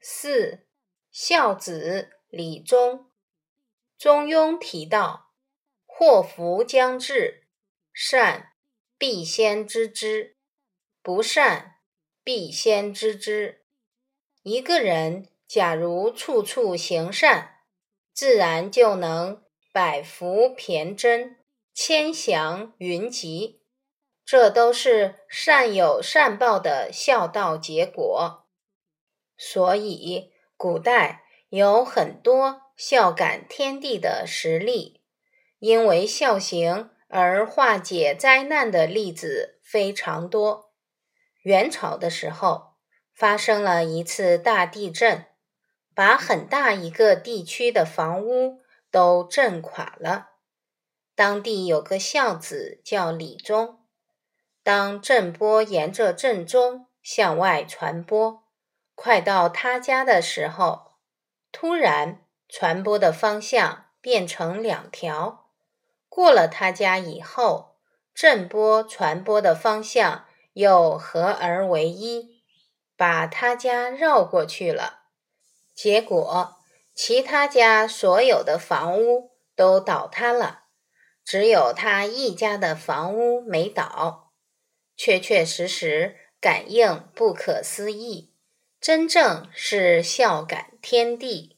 四孝子李忠，中庸提到：祸福将至，善必先知之，不善必先知之。一个人假如处处行善，自然就能百福骈真，千祥云集。这都是善有善报的孝道结果。所以，古代有很多孝感天地的实例，因为孝行而化解灾难的例子非常多。元朝的时候，发生了一次大地震，把很大一个地区的房屋都震垮了。当地有个孝子叫李忠，当震波沿着震中向外传播。快到他家的时候，突然传播的方向变成两条。过了他家以后，震波传播的方向又合而为一，把他家绕过去了。结果，其他家所有的房屋都倒塌了，只有他一家的房屋没倒。确确实实，感应不可思议。真正是孝感天地。